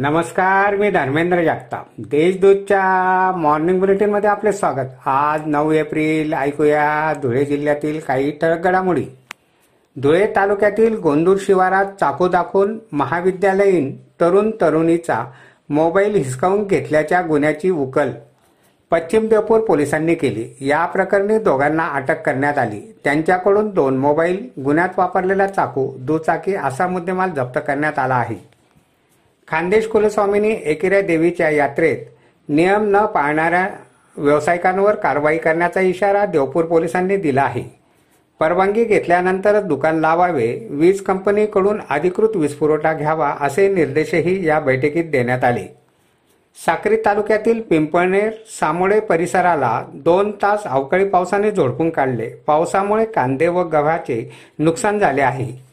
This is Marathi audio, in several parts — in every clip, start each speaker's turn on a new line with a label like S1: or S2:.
S1: नमस्कार मी धर्मेंद्र जागताप. देशदूतच्या मॉर्निंग बुलेटिनमध्ये आपले स्वागत. आज नऊ एप्रिल ऐकूया धुळे जिल्ह्यातील काही ठळक घडामोडी. धुळे तालुक्यातील गोंदूर शिवारात चाकू दाखवून महाविद्यालयीन तरुण तरुणीचा मोबाईल हिसकावून घेतल्याच्या गुन्ह्याची उकल पश्चिम देवपूर पोलिसांनी केली. या प्रकरणी दोघांना अटक करण्यात आली. त्यांच्याकडून दोन मोबाईल गुन्ह्यात वापरलेला चाकू दुचाकी असा मुद्देमाल जप्त करण्यात आला आहे. खानदेश कुलस्वामींनी एकेऱ्या देवीच्या यात्रेत नियम न पाळणाऱ्या व्यावसायिकांवर कारवाई करण्याचा इशारा देवपूर पोलिसांनी दिला आहे. परवानगी घेतल्यानंतरच दुकान लावावे वीज कंपनीकडून अधिकृत वीज पुरवठा घ्यावा असे निर्देशही या बैठकीत देण्यात आले. साक्री तालुक्यातील पिंपळनेर सामोळे परिसराला दोन तास अवकाळी पावसाने झोडपून काढले. पावसामुळे कांदे व गव्हाचे नुकसान झाले आहे.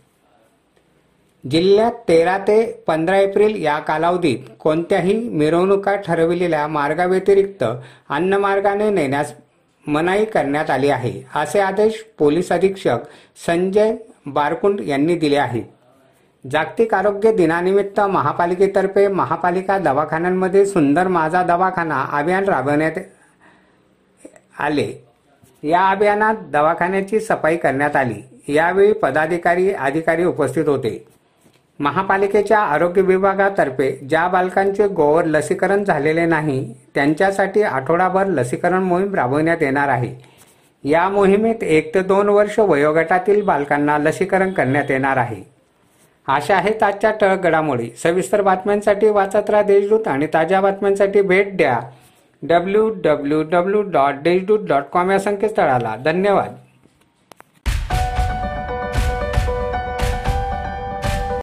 S1: जिल्ह्यात तेरा ते पंधरा एप्रिल या कालावधीत कोणत्याही मिरवणुका ठरविलेल्या मार्गाव्यतिरिक्त अन्नमार्गाने नेण्यास मनाई करण्यात आली आहे असे आदेश पोलीस अधीक्षक संजय बारकुंड यांनी दिले आहेत. जागतिक आरोग्य दिनानिमित्त महापालिकेतर्फे महापालिका दवाखान्यांमध्ये सुंदर माझा दवाखाना अभियान राबवण्यात आले. या अभियानात दवाखान्याची सफाई करण्यात आली. यावेळी पदाधिकारी अधिकारी उपस्थित होते. महापालिकेच्या आरोग्य विभागातर्फे ज्या बालकांचे गोवर लसीकरण झालेले नाही त्यांच्यासाठी आठवडाभर लसीकरण मोहीम राबवण्यात येणार आहे. या मोहिमेत एक ते दोन वर्ष वयोगटातील बालकांना लसीकरण करण्यात येणार आहे. अशा आहेत आजच्या टळक घडामोडी. सविस्तर बातम्यांसाठी वाचत राहा देशदूत आणि ताज्या बातम्यांसाठी भेट द्या. W W W dot Deshdoot dot com या संकेतस्थळाला. धन्यवाद.